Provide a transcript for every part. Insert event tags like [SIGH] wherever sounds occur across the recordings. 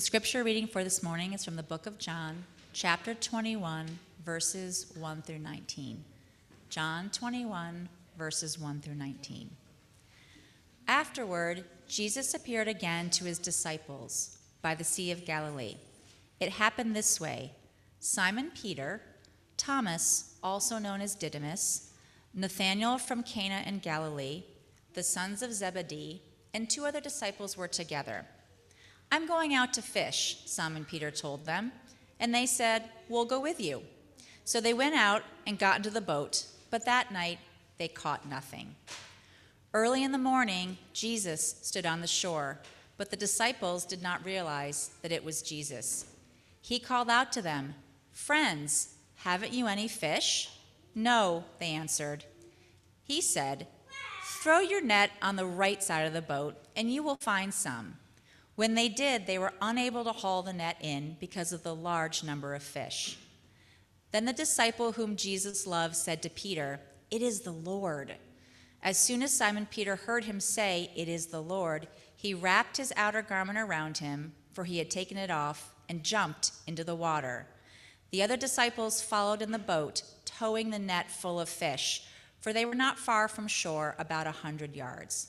The scripture reading for this morning is from the book of John, chapter 21, verses 1 through 19. John 21, verses 1 through 19. Afterward, Jesus appeared again to his disciples by the Sea of Galilee. It happened this way Simon Peter, Thomas, also known as Didymus, Nathanael from Cana in Galilee, the sons of Zebedee, and two other disciples were together. I'm going out to fish, Simon Peter told them. And they said, We'll go with you. So they went out and got into the boat, but that night they caught nothing. Early in the morning, Jesus stood on the shore, but the disciples did not realize that it was Jesus. He called out to them, Friends, haven't you any fish? No, they answered. He said, Throw your net on the right side of the boat, and you will find some. When they did, they were unable to haul the net in because of the large number of fish. Then the disciple whom Jesus loved said to Peter, It is the Lord. As soon as Simon Peter heard him say, It is the Lord, he wrapped his outer garment around him, for he had taken it off, and jumped into the water. The other disciples followed in the boat, towing the net full of fish, for they were not far from shore, about a hundred yards.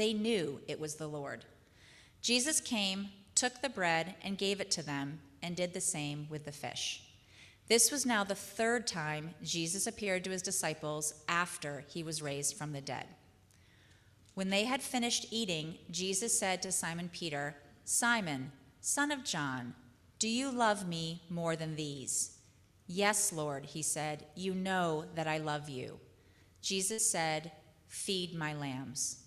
They knew it was the Lord. Jesus came, took the bread, and gave it to them, and did the same with the fish. This was now the third time Jesus appeared to his disciples after he was raised from the dead. When they had finished eating, Jesus said to Simon Peter, Simon, son of John, do you love me more than these? Yes, Lord, he said, you know that I love you. Jesus said, Feed my lambs.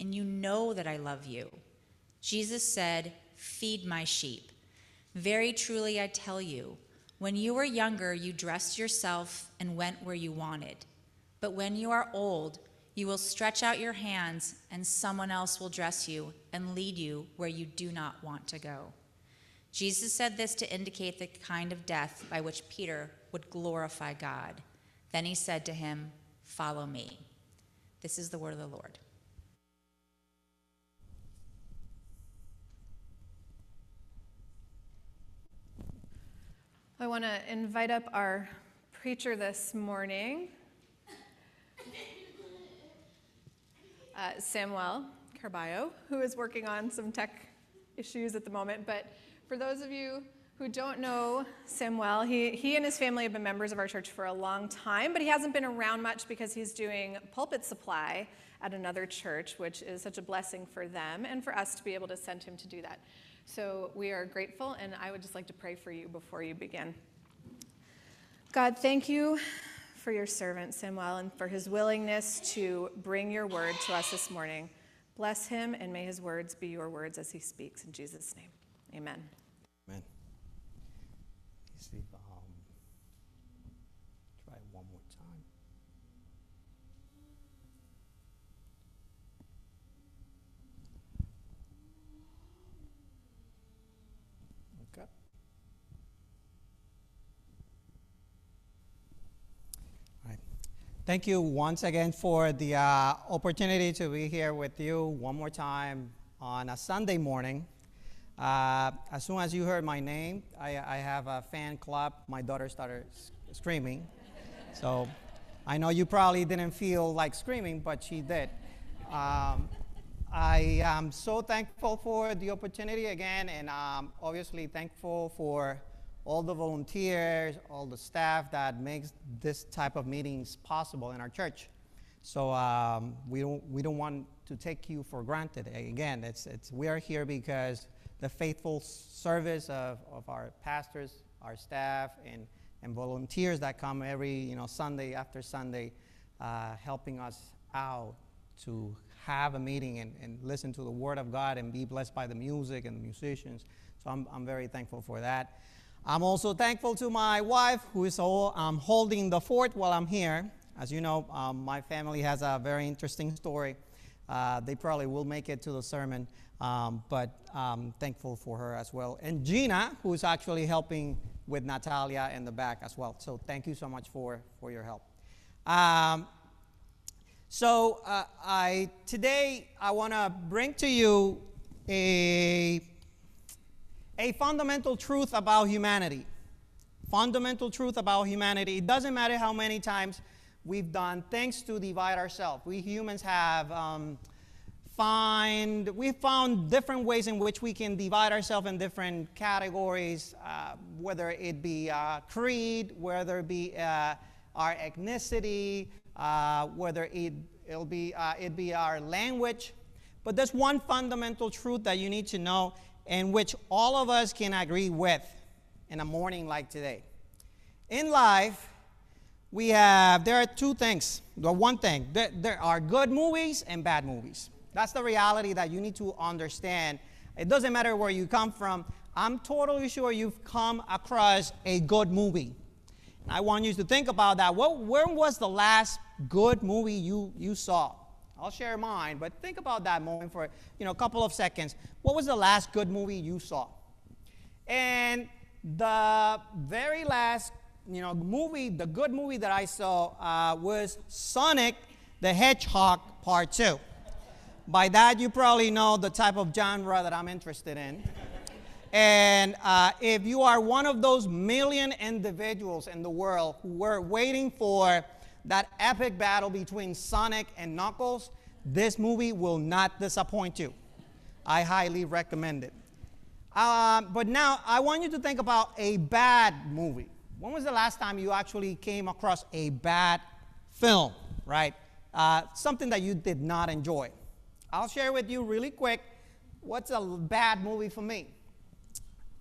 and you know that I love you. Jesus said, Feed my sheep. Very truly I tell you, when you were younger, you dressed yourself and went where you wanted. But when you are old, you will stretch out your hands, and someone else will dress you and lead you where you do not want to go. Jesus said this to indicate the kind of death by which Peter would glorify God. Then he said to him, Follow me. This is the word of the Lord. I want to invite up our preacher this morning, uh, Samuel Carballo, who is working on some tech issues at the moment. But for those of you who don't know Samuel, he, he and his family have been members of our church for a long time, but he hasn't been around much because he's doing pulpit supply at another church, which is such a blessing for them and for us to be able to send him to do that. So we are grateful, and I would just like to pray for you before you begin. God, thank you for your servant, Samuel, and for his willingness to bring your word to us this morning. Bless him, and may his words be your words as he speaks. In Jesus' name, amen. Amen. Thank you once again for the uh, opportunity to be here with you one more time on a Sunday morning. Uh, as soon as you heard my name, I, I, have a fan club. My daughter started screaming. So I know you probably didn't feel like screaming, but she did. Um, I am so thankful for the opportunity again, and um, obviously thankful for all the volunteers, all the staff that makes this type of meetings possible in our church. So um, we don't we don't want to take you for granted. Again, it's it's we are here because the faithful service of, of our pastors, our staff, and and volunteers that come every you know Sunday after Sunday, uh, helping us out to have a meeting and, and listen to the Word of God and be blessed by the music and the musicians. So I'm, I'm very thankful for that. I'm also thankful to my wife who is all, um, holding the fort while I'm here. As you know, um, my family has a very interesting story. Uh, they probably will make it to the sermon, um, but I'm thankful for her as well. And Gina, who is actually helping with Natalia in the back as well. So thank you so much for, for your help. Um, so uh, I today I want to bring to you a a fundamental truth about humanity. Fundamental truth about humanity. It doesn't matter how many times we've done things to divide ourselves. We humans have um, find we found different ways in which we can divide ourselves in different categories, uh, whether it be uh, creed, whether it be uh, our ethnicity, uh, whether it, it'll be, uh, it be our language. But there's one fundamental truth that you need to know, in which all of us can agree with in a morning like today. In life, we have, there are two things. The one thing, there, there are good movies and bad movies. That's the reality that you need to understand. It doesn't matter where you come from. I'm totally sure you've come across a good movie. I want you to think about that. What, when was the last good movie you, you saw? I'll share mine, but think about that moment for you know a couple of seconds. What was the last good movie you saw? And the very last you know movie, the good movie that I saw uh, was Sonic the Hedgehog Part Two. By that, you probably know the type of genre that I'm interested in. And uh, if you are one of those million individuals in the world who were waiting for that epic battle between Sonic and Knuckles, this movie will not disappoint you. I highly recommend it. Um, but now I want you to think about a bad movie. When was the last time you actually came across a bad film, right? Uh, something that you did not enjoy. I'll share with you really quick what's a bad movie for me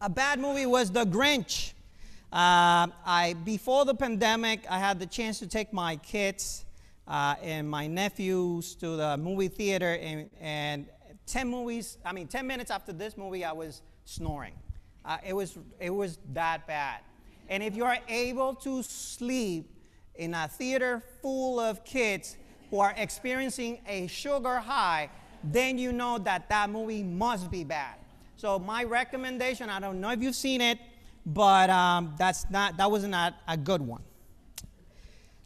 a bad movie was The Grinch. Uh, I before the pandemic, I had the chance to take my kids uh, and my nephews to the movie theater, and, and 10 movies. I mean, 10 minutes after this movie, I was snoring. Uh, it was it was that bad. And if you are able to sleep in a theater full of kids who are experiencing a sugar high, then you know that that movie must be bad. So my recommendation, I don't know if you've seen it, but um, that's not, that was not a good one.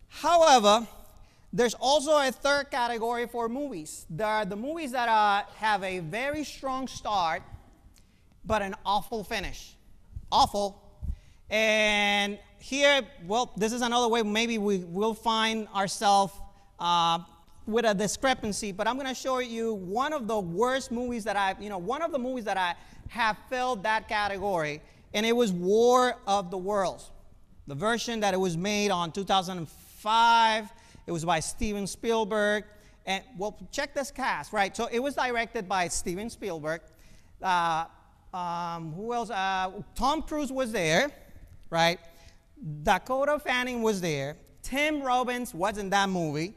However, there's also a third category for movies. There are the movies that uh, have a very strong start, but an awful finish. Awful. And here, well, this is another way maybe we will find ourselves uh, with a discrepancy, but I'm going to show you one of the worst movies that I, you know, one of the movies that I have filled that category, and it was War of the Worlds. The version that it was made on 2005, it was by Steven Spielberg. And well, check this cast, right? So it was directed by Steven Spielberg. Uh, um, who else? Uh, Tom Cruise was there, right? Dakota Fanning was there. Tim Robbins was in that movie.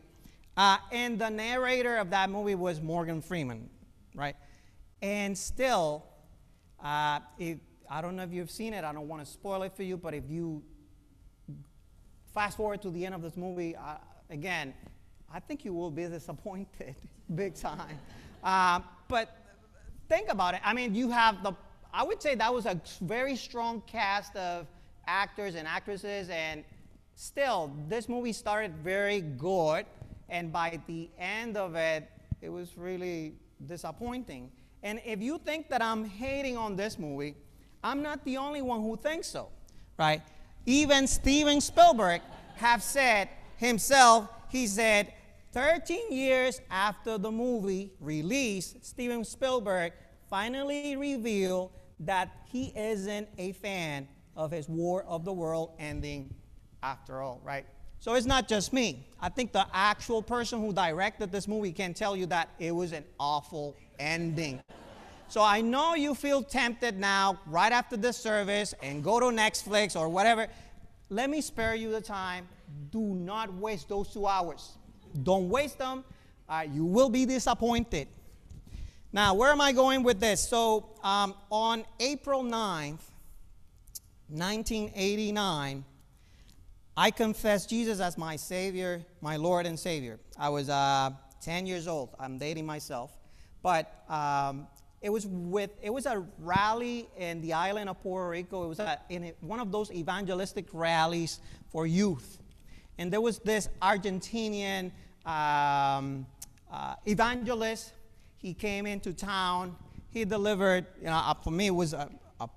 Uh, and the narrator of that movie was Morgan Freeman, right? And still, uh, if, I don't know if you've seen it, I don't want to spoil it for you, but if you fast forward to the end of this movie, uh, again, I think you will be disappointed [LAUGHS] big time. Uh, but think about it. I mean, you have the, I would say that was a very strong cast of actors and actresses, and still, this movie started very good and by the end of it, it was really disappointing. And if you think that I'm hating on this movie, I'm not the only one who thinks so, right? Even Steven Spielberg have said himself, he said, 13 years after the movie release, Steven Spielberg finally revealed that he isn't a fan of his War of the World ending after all, right? So it's not just me. I think the actual person who directed this movie can tell you that it was an awful ending. So I know you feel tempted now, right after this service, and go to Netflix or whatever. Let me spare you the time. Do not waste those two hours. Don't waste them. Uh, you will be disappointed. Now, where am I going with this? So, um, on April 9th, 1989, I confessed Jesus as my Savior, my Lord and Savior. I was uh, 10 years old. I'm dating myself. But um, it was with it was a rally in the island of Puerto Rico. It was a, in a, one of those evangelistic rallies for youth, and there was this Argentinian um, uh, evangelist. He came into town. He delivered. You know, uh, for me, it was a, a,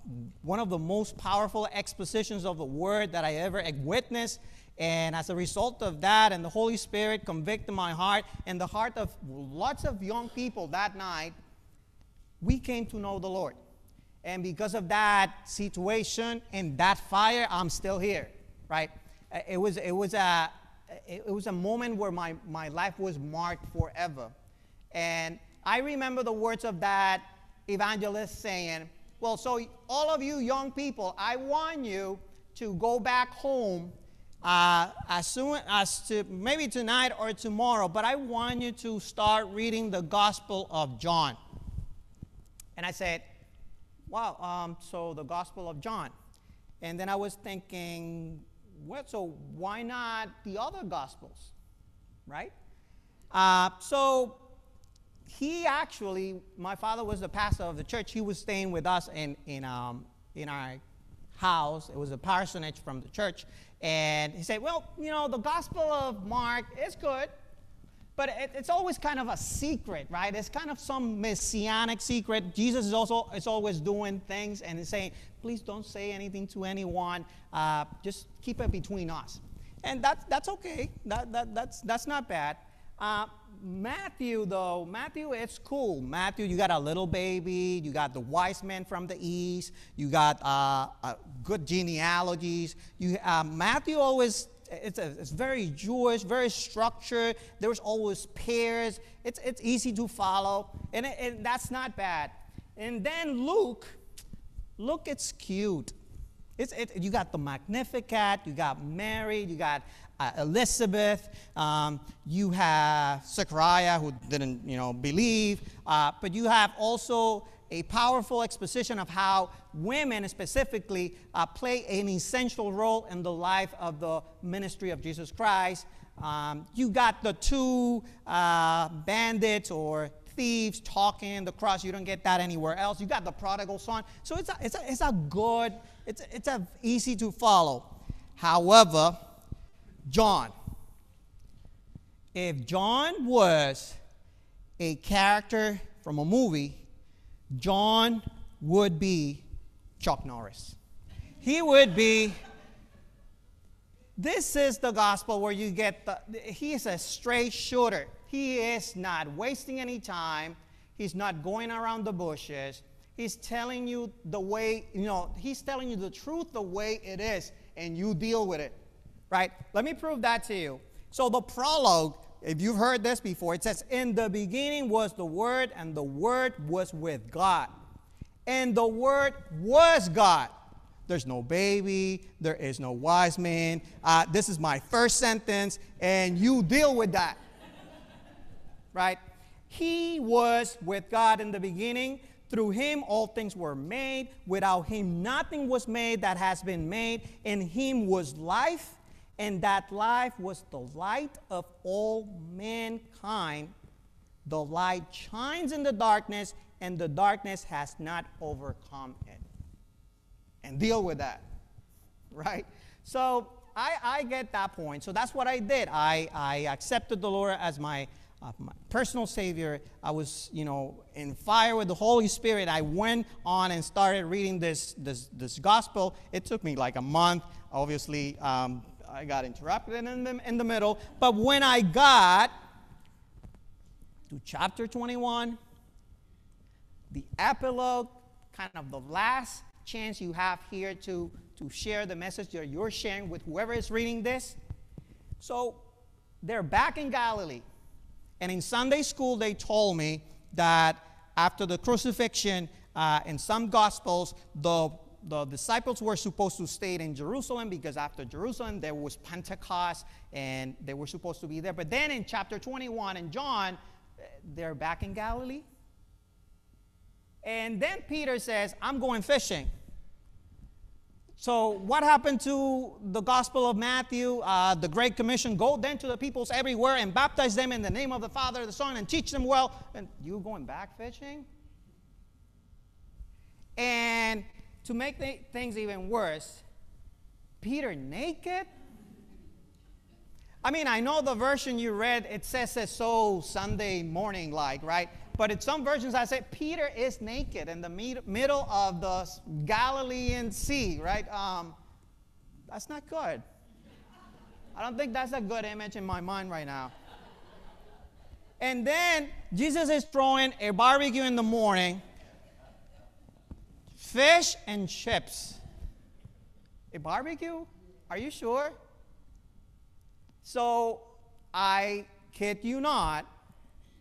one of the most powerful expositions of the word that I ever witnessed. And as a result of that, and the Holy Spirit convicted my heart and the heart of lots of young people that night, we came to know the Lord. And because of that situation and that fire, I'm still here, right? Uh, it was, it was, a, it was a moment where my, my life was marked forever. And I remember the words of that evangelist saying, Well, so all of you young people, I want you to go back home uh, as soon as to maybe tonight or tomorrow, but I want you to start reading the Gospel of John. And I said, wow, um, so the Gospel of John. And then I was thinking, well, so why not the other Gospels, right? Uh, so he actually, my father was the pastor of the church. He was staying with us in, in, um, in our house. It was a parsonage from the church. And he said, well, you know, the Gospel of Mark is good but it, it's always kind of a secret, right? It's kind of some messianic secret. Jesus is also is always doing things and saying, please don't say anything to anyone. Uh, just keep it between us. And that's, that's okay. That, that, that's, that's not bad. Uh, Matthew, though, Matthew, it's cool. Matthew, you got a little baby, you got the wise men from the east, you got uh, uh, good genealogies. You, uh, Matthew always it's, a, it's very Jewish, very structured. There's always pairs. It's, it's easy to follow, and, it, and that's not bad. And then Luke, Luke, it's cute. It's, it, you got the Magnificat, you got Mary, you got uh, Elizabeth, um, you have Zechariah who didn't, you know, believe, uh, but you have also a powerful exposition of how women specifically uh, play an essential role in the life of the ministry of Jesus Christ. Um, you got the two uh, bandits or thieves talking the cross. You don't get that anywhere else. You got the prodigal son. So it's a, it's a, it's a good, it's a, it's a easy to follow. However, John, if John was a character from a movie, John would be Chuck Norris. He would be. This is the gospel where you get the. He is a straight shooter. He is not wasting any time. He's not going around the bushes. He's telling you the way, you know, he's telling you the truth the way it is, and you deal with it. Right? Let me prove that to you. So the prologue if you've heard this before, it says, In the beginning was the Word, and the Word was with God. And the Word was God. There's no baby, there is no wise man. Uh, this is my first sentence, and you deal with that. right? He was with God in the beginning. Through him, all things were made. Without him, nothing was made that has been made. In him was life and that life was the light of all mankind. The light shines in the darkness, and the darkness has not overcome it. And deal with that, [LAUGHS] right? So I, I get that point. So that's what I did. I, I accepted the Lord as my, uh, my personal Savior. I was, you know, in fire with the Holy Spirit. I went on and started reading this, this, this gospel. It took me like a month. Obviously, um, I got interrupted in the, in the middle. But when I got to chapter 21, the epilogue, kind of the last chance you have here to, to share the message that you're sharing with whoever is reading this. So they're back in Galilee. And in Sunday school, they told me that after the crucifixion, uh, in some gospels, the, the disciples were supposed to stay in Jerusalem because after Jerusalem, there was Pentecost and they were supposed to be there. But then in chapter 21 in John, they're back in Galilee. And then Peter says, I'm going fishing. So, what happened to the Gospel of Matthew, uh, the Great Commission? Go then to the peoples everywhere and baptize them in the name of the Father, the Son, and teach them well. And you going back fishing? And to make th- things even worse, Peter naked? I mean, I know the version you read, it says it so Sunday morning like, right? But in some versions, I say Peter is naked in the middle of the Galilean Sea, right? Um, that's not good. I don't think that's a good image in my mind right now. And then Jesus is throwing a barbecue in the morning, fish and chips. A barbecue? Are you sure? So I kid you not,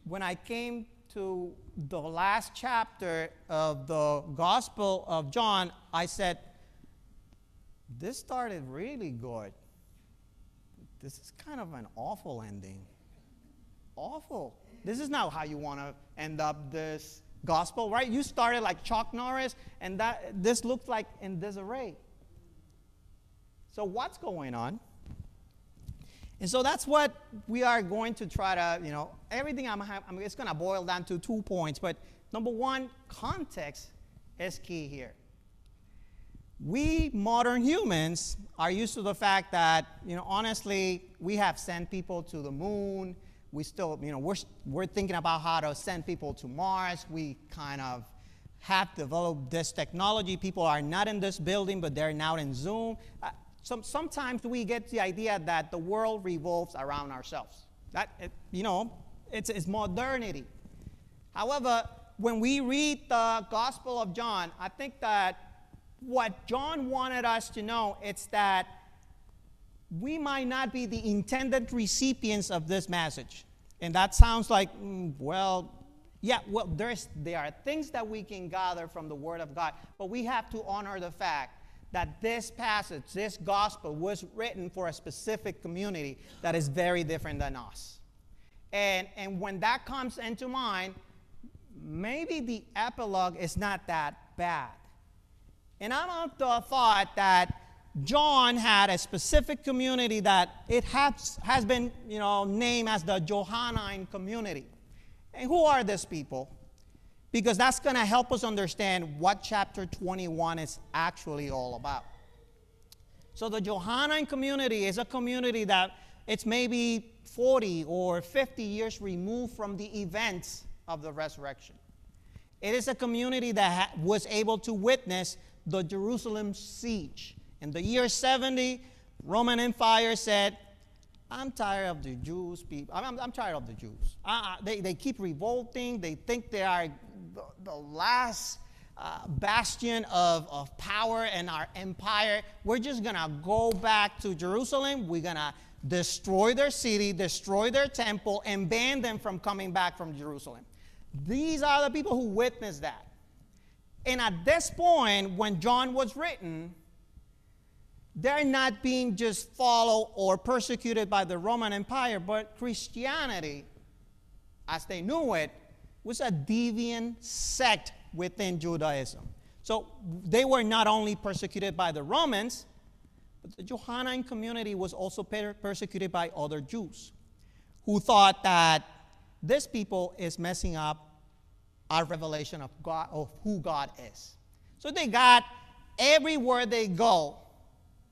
when I came to the last chapter of the Gospel of John, I said, This started really good. This is kind of an awful ending. Awful. This is not how you want to end up this gospel, right? You started like Chuck Norris, and that this looked like in disarray. So what's going on? And so that's what we are going to try to, you know, everything I'm, I'm it's going to boil down to two points. But number one, context is key here. We modern humans are used to the fact that, you know, honestly, we have sent people to the moon. We still, you know, we're, we're thinking about how to send people to Mars. We kind of have developed this technology. People are not in this building, but they're now in Zoom. Uh, some, sometimes we get the idea that the world revolves around ourselves. That, it, you know, it's, it's modernity. However, when we read the Gospel of John, I think that what John wanted us to know is that we might not be the intended recipients of this message. And that sounds like, mm, well, yeah, well, there's, there are things that we can gather from the Word of God, but we have to honor the fact that this passage, this gospel, was written for a specific community that is very different than us. And, and when that comes into mind, maybe the epilogue is not that bad. And I'm of the thought that John had a specific community that it has, has been you know, named as the Johannine community. And who are these people? because that's going to help us understand what chapter 21 is actually all about. So the Johannine community is a community that it's maybe 40 or 50 years removed from the events of the resurrection. It is a community that was able to witness the Jerusalem siege. In the year 70, Roman Empire said, I'm tired of the Jews people. I'm, I'm tired of the Jews. Uh, they, they keep revolting. They think they are the, the last uh, bastion of, of power in our empire. We're just going to go back to Jerusalem. We're going to destroy their city, destroy their temple, and ban them from coming back from Jerusalem. These are the people who witnessed that. And at this point, when John was written, they're not being just followed or persecuted by the Roman Empire, but Christianity, as they knew it, was a deviant sect within Judaism. So they were not only persecuted by the Romans, but the Johannine community was also persecuted by other Jews who thought that this people is messing up our revelation of God of who God is. So they got everywhere they go,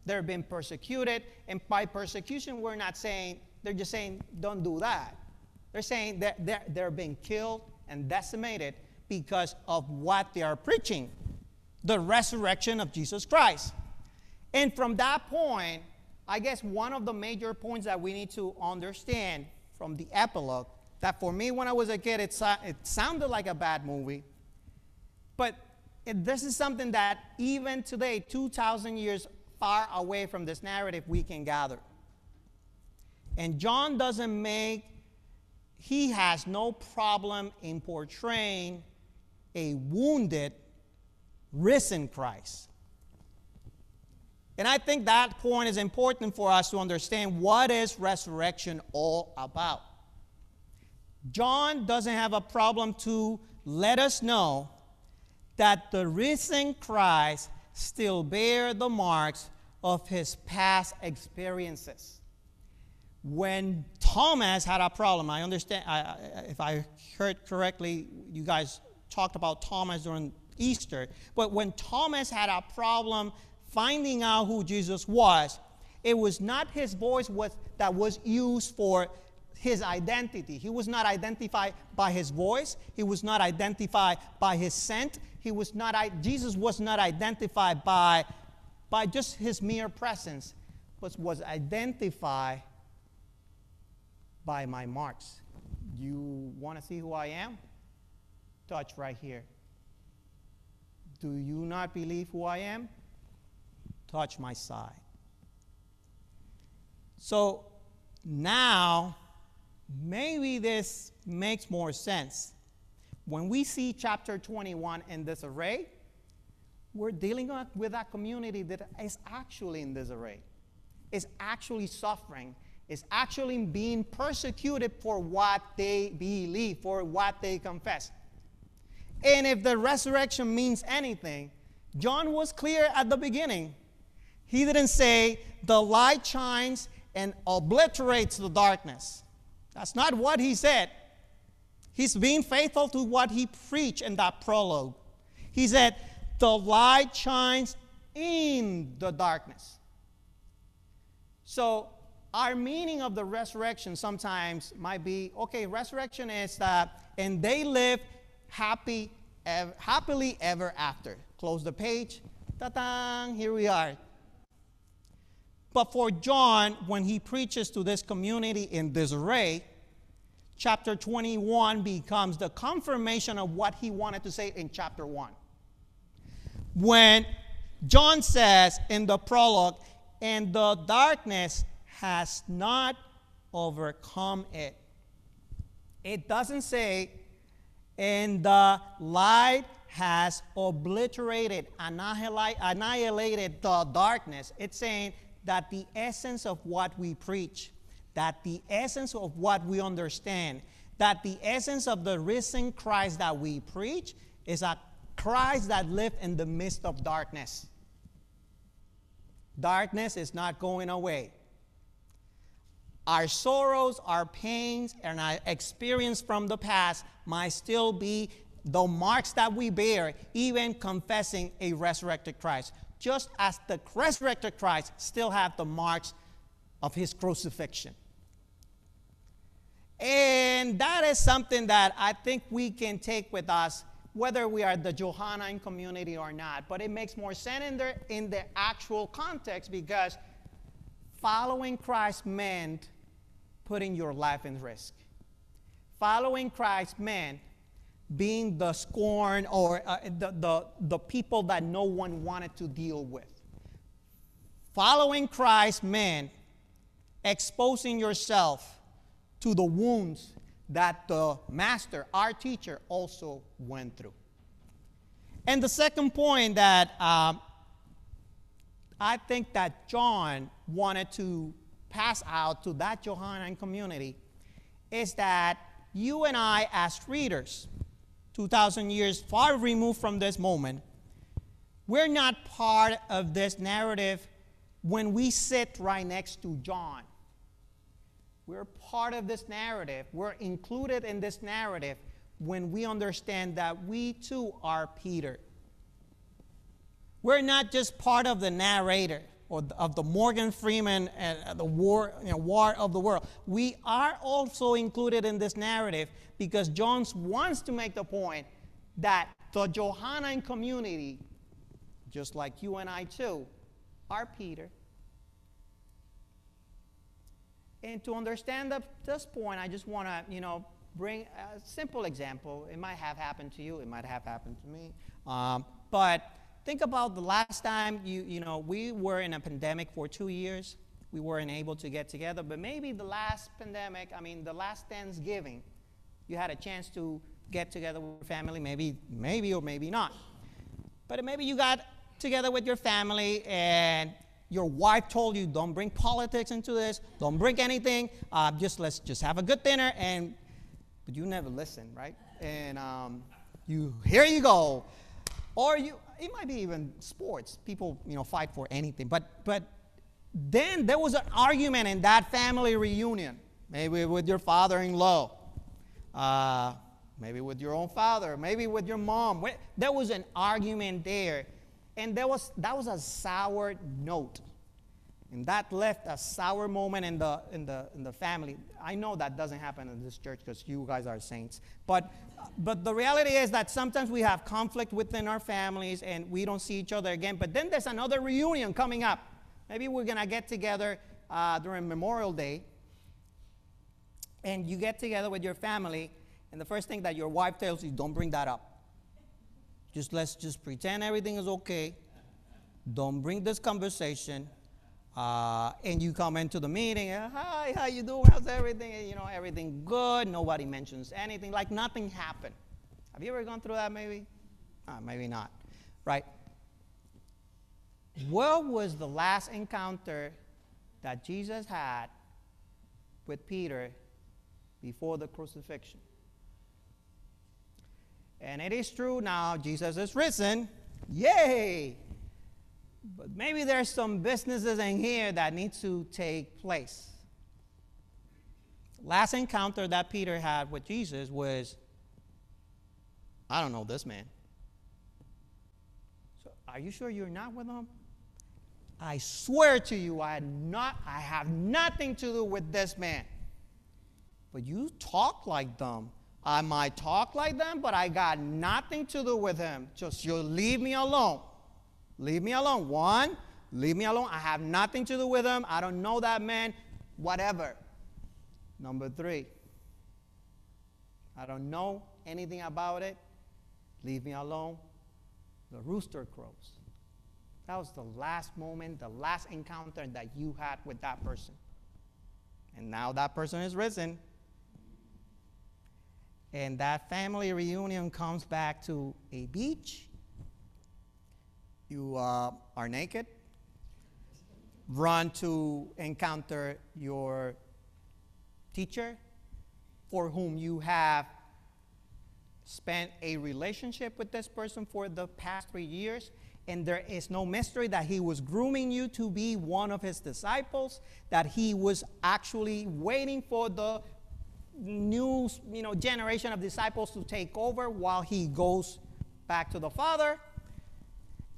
they're being persecuted. And by persecution, we're not saying, they're just saying, don't do that. They're saying that they're, they're being killed and decimated because of what they are preaching the resurrection of Jesus Christ. And from that point, I guess one of the major points that we need to understand from the epilogue that for me when I was a kid, it, it sounded like a bad movie. But it, this is something that even today, 2,000 years far away from this narrative, we can gather. And John doesn't make, he has no problem in portraying a wounded, risen Christ. And I think that point is important for us to understand what is resurrection all about. John doesn't have a problem to let us know that the risen Christ still bear the marks of his past experiences. When Thomas had a problem, I understand, I, if I heard correctly, you guys talked about Thomas during Easter, but when Thomas had a problem finding out who Jesus was, it was not his voice was, that was used for his identity. He was not identified by his voice. He was not identified by his scent. He was not, Jesus was not identified by, by just his mere presence, but was identified by my marks. You want to see who I am? Touch right here. Do you not believe who I am? Touch my side. So now, maybe this makes more sense. When we see chapter 21 in disarray, we're dealing with a community that is actually in disarray, is actually suffering, is actually being persecuted for what they believe, for what they confess. And if the resurrection means anything, John was clear at the beginning. He didn't say, the light shines and obliterates the darkness. That's not what he said. He's being faithful to what he preached in that prologue. He said, the light shines in the darkness. So, our meaning of the resurrection sometimes might be okay, resurrection is that, and they live happy, ev- happily ever after. Close the page. Ta-da! Here we are. But for John, when he preaches to this community in disarray, chapter 21 becomes the confirmation of what he wanted to say in chapter 1. When John says in the prologue, and the darkness has not overcome it. It doesn't say, and the light has obliterated, annihilated the darkness. It's saying that the essence of what we preach, that the essence of what we understand, that the essence of the risen Christ that we preach is a Christ that lived in the midst of darkness. Darkness is not going away. Our sorrows, our pains, and our experience from the past might still be the marks that we bear, even confessing a resurrected Christ. Just as the resurrected Christ still have the marks of his crucifixion. And that is something that I think we can take with us, whether we are the Johannine community or not. But it makes more sense in the, in the actual context because following Christ meant putting your life in risk. Following Christ meant being the scorn or uh, the, the, the people that no one wanted to deal with. Following Christ meant exposing yourself to the wounds that the master, our teacher, also went through. And the second point that um, I think that John wanted to pass out to that Johannine community is that you and I, as readers, 2,000 years far removed from this moment, we're not part of this narrative when we sit right next to John. We're part of this narrative. We're included in this narrative when we understand that we too are Peter. We're not just part of the narrator or of the Morgan Freeman and uh, the war, you know, war of the world. We are also included in this narrative because John wants to make the point that the Johannine community, just like you and I too, are Peter. And to understand this point, I just want to, you know, bring a simple example. It might have happened to you, it might have happened to me. Um, but think about the last time you, you know, we were in a pandemic for two years. We weren't able to get together, but maybe the last pandemic, I mean, the last Thanksgiving, you had a chance to get together with family, maybe, maybe or maybe not. But maybe you got together with your family and your wife told you, don't bring politics into this, don't bring anything, uh, just let's just have a good dinner. And but you never listen, right? And um, you here you go, or you it might be even sports. People you know fight for anything, but but then there was an argument in that family reunion, maybe with your father-in-law. Uh, maybe with your own father, maybe with your mom. There was an argument there, and there was, that was a sour note. And that left a sour moment in the, in the, in the family. I know that doesn't happen in this church because you guys are saints. But, but the reality is that sometimes we have conflict within our families and we don't see each other again. But then there's another reunion coming up. Maybe we're going to get together uh, during Memorial Day. And you get together with your family and the first thing that your wife tells you, don't bring that up. Just let's just pretend everything is okay. Don't bring this conversation. Uh, and you come into the meeting, uh, hi, how you doing? How's everything? You know, everything good. Nobody mentions anything, like nothing happened. Have you ever gone through that? Maybe, uh, maybe not. Right? What was the last encounter that Jesus had with Peter before the crucifixion? And it is true now, Jesus is risen. Yay! But maybe there's some businesses in here that need to take place. Last encounter that Peter had with Jesus was I don't know this man. So are you sure you're not with him? I swear to you, I not I have nothing to do with this man. But you talk like them. I might talk like them, but I got nothing to do with him. Just you leave me alone. Leave me alone. One, leave me alone. I have nothing to do with him. I don't know that man. Whatever. Number three, I don't know anything about it. Leave me alone. The rooster crows. That was the last moment, the last encounter that you had with that person. And now that person is risen and that family reunion comes back to a beach. You uh, are naked, run to encounter your teacher for whom you have spent a relationship with this person for the past three years and there is no mystery that he was grooming you to be one of his disciples, that he was actually waiting for the new you know, generation of disciples to take over while he goes back to the Father.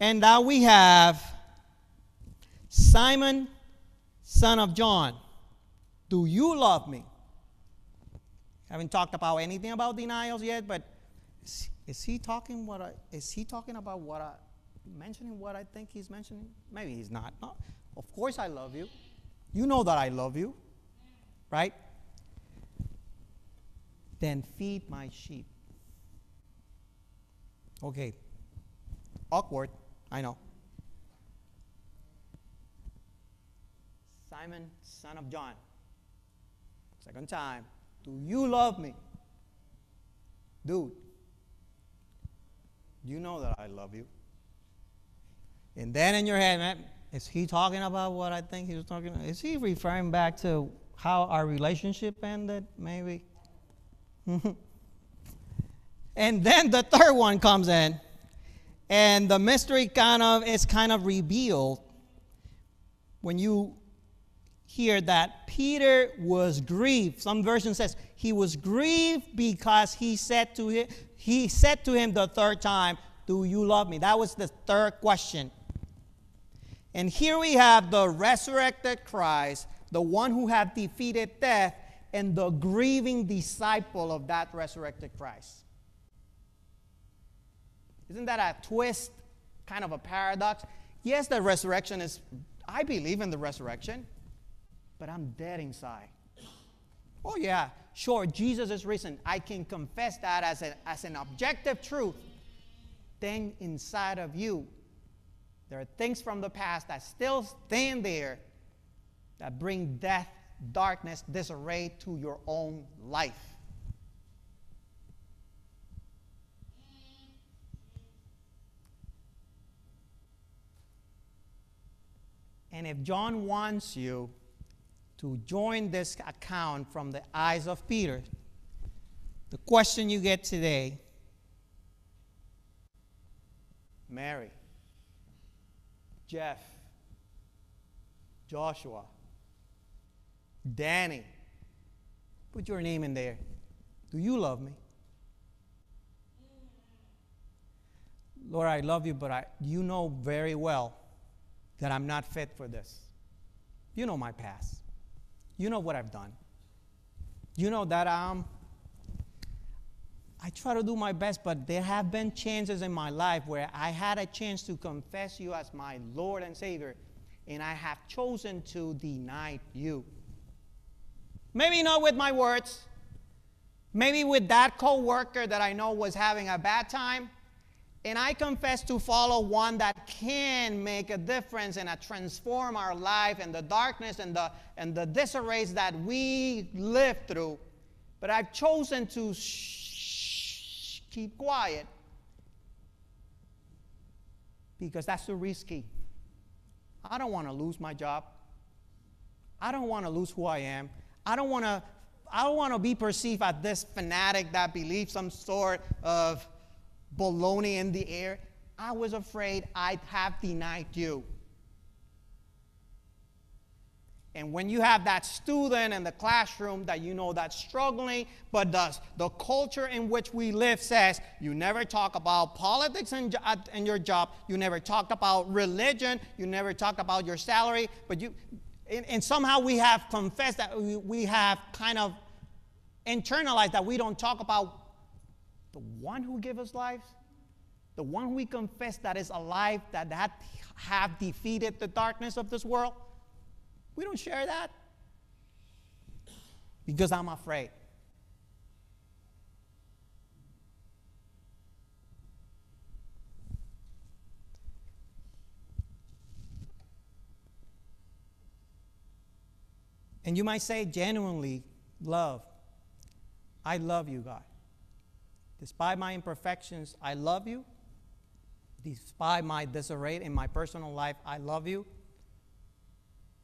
And now we have Simon, son of John. Do you love me? Haven't talked about anything about denials yet, but is, is he talking what I, is he talking about what I mentioning what I think he's mentioning? Maybe he's not. No, of course I love you. You know that I love you, right? Then feed my sheep. Okay. Awkward, I know. Simon, son of John. Second time. Do you love me? Dude, you know that I love you. And then in your head, man, is he talking about what I think he was talking about? Is he referring back to how our relationship ended, maybe? [LAUGHS] and then the third one comes in, and the mystery kind of is kind of revealed when you hear that Peter was grieved. Some version says he was grieved because he said to him, he said to him the third time, "Do you love me?" That was the third question. And here we have the resurrected Christ, the one who had defeated death, and the grieving disciple of that resurrected Christ. Isn't that a twist, kind of a paradox? Yes, the resurrection is, I believe in the resurrection, but I'm dead inside. Oh, yeah, sure, Jesus is risen. I can confess that as, a, as an objective truth. Then inside of you, there are things from the past that still stand there that bring death, darkness, disarray to your own life. And if John wants you to join this account from the eyes of Peter, the question you get today Mary, Jeff, Joshua, Danny, put your name in there. Do you love me? Lord, I love you, but I, you know very well that I'm not fit for this. You know my past. You know what I've done. You know that um, I try to do my best, but there have been chances in my life where I had a chance to confess you as my Lord and Savior, and I have chosen to deny you. Maybe not with my words, maybe with that coworker that I know was having a bad time, and I confess to follow one that can make a difference and transform our life and the darkness and the, and the disarrays that we live through. But I've chosen to shh, keep quiet because that's too risky. I don't want to lose my job. I don't want to lose who I am. I don't want to I don't want to be perceived as this fanatic that believes some sort of baloney in the air. I was afraid I'd have denied you. And when you have that student in the classroom that you know that's struggling, but does the culture in which we live says you never talk about politics in, in your job, you never talk about religion, you never talk about your salary, but you, and, and somehow we have confessed that we, we have kind of internalized that we don't talk about the one who gave us life, the one we confess that is alive, that, that have defeated the darkness of this world, we don't share that because I'm afraid. And you might say, genuinely, love. I love you, God. Despite my imperfections, I love you. Despite my disarray in my personal life, I love you.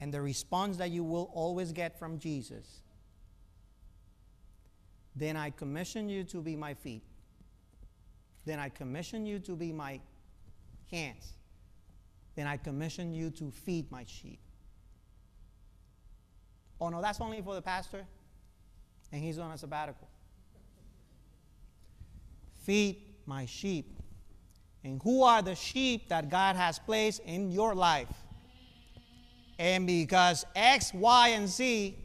And the response that you will always get from Jesus then I commission you to be my feet. Then I commission you to be my hands. Then I commission you to feed my sheep. Oh, no, that's only for the pastor, and he's on a sabbatical. Feed my sheep. And who are the sheep that God has placed in your life? And because X, Y, and Z,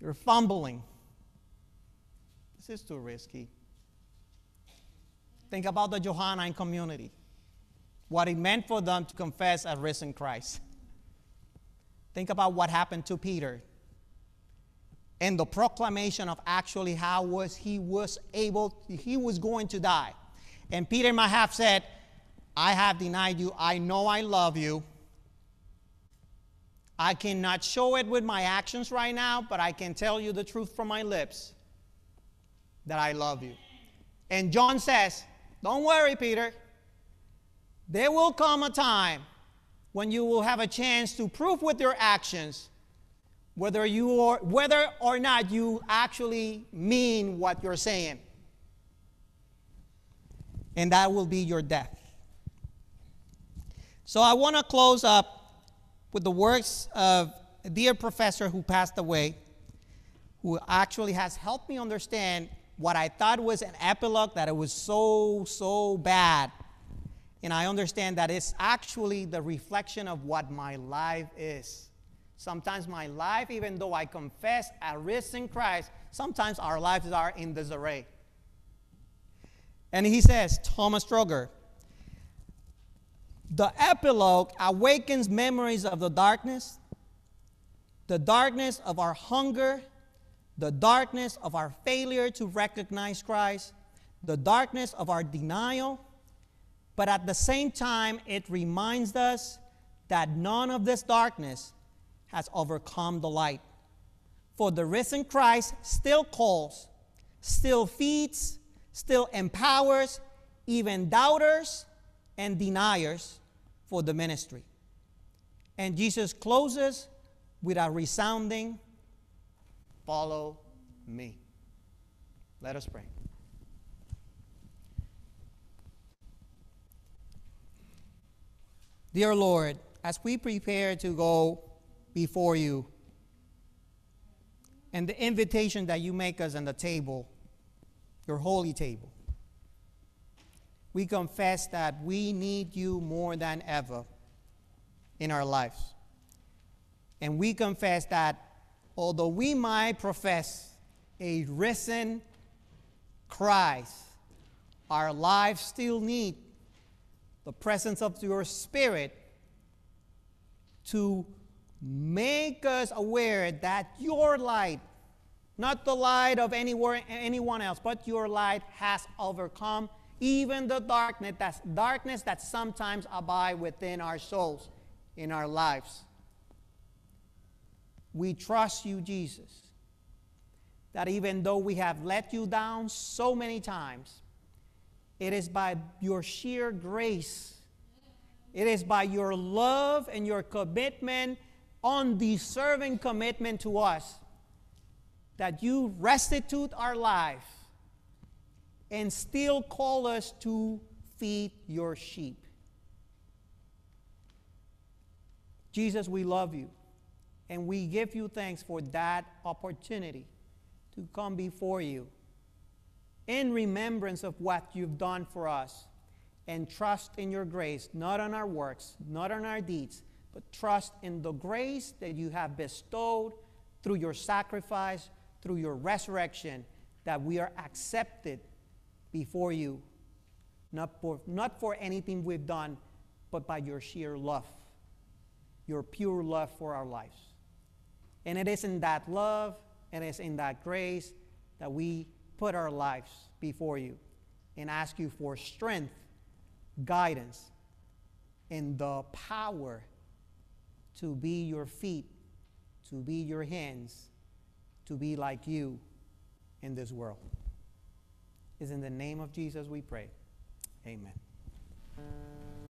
you're fumbling. This is too risky. Think about the Johannine community, what it meant for them to confess a risen Christ. [LAUGHS] Think about what happened to Peter. And the proclamation of actually how was he was able he was going to die. And peter might have said i have denied you. I know i love you. I cannot show it with my actions right now but i can tell you the truth from my lips that i love you. And john says don't worry peter. There will come a time when you will have a chance to prove with your actions whether, you are, whether or not you actually mean what you're saying. And that will be your death. So I want to close up with the words of a dear professor who passed away, who actually has helped me understand what I thought was an epilogue, that it was so, so bad. And I understand that it's actually the reflection of what my life is. Sometimes my life, even though I confess a risen Christ, sometimes our lives are in disarray. And he says, Thomas Stroger, the epilogue awakens memories of the darkness, the darkness of our hunger the darkness of our failure to recognize Christ, the darkness of our denial, but at the same time, it reminds us that none of this darkness has overcome the light. For the risen Christ still calls, still feeds, still empowers even doubters and deniers for the ministry. And Jesus closes with a resounding, Follow me. Let us pray. Dear Lord, as we prepare to go before you, and the invitation that you make us on the table, your holy table, we confess that we need you more than ever in our lives. And we confess that although we might profess a risen Christ, our lives still need the presence of your Spirit to make us aware that your light, not the light of anywhere, anyone else, but your light has overcome even the darkness that's darkness that sometimes abide within our souls, in our lives. We trust you, Jesus, that even though we have let you down so many times, it is by your sheer grace. It is by your love and your commitment, undeserving commitment to us, that you restitute our life and still call us to feed your sheep. Jesus, we love you, and we give you thanks for that opportunity to come before you in remembrance of what you've done for us and trust in your grace, not on our works, not on our deeds, but trust in the grace that you have bestowed through your sacrifice, through your resurrection, that we are accepted before you, not for, not for anything we've done, but by your sheer love, your pure love for our lives. And it is in that love and it's in that grace that we put our lives before you and ask you for strength, guidance, and the power to be your feet, to be your hands, to be like you in this world. Is in the name of Jesus we pray. Amen.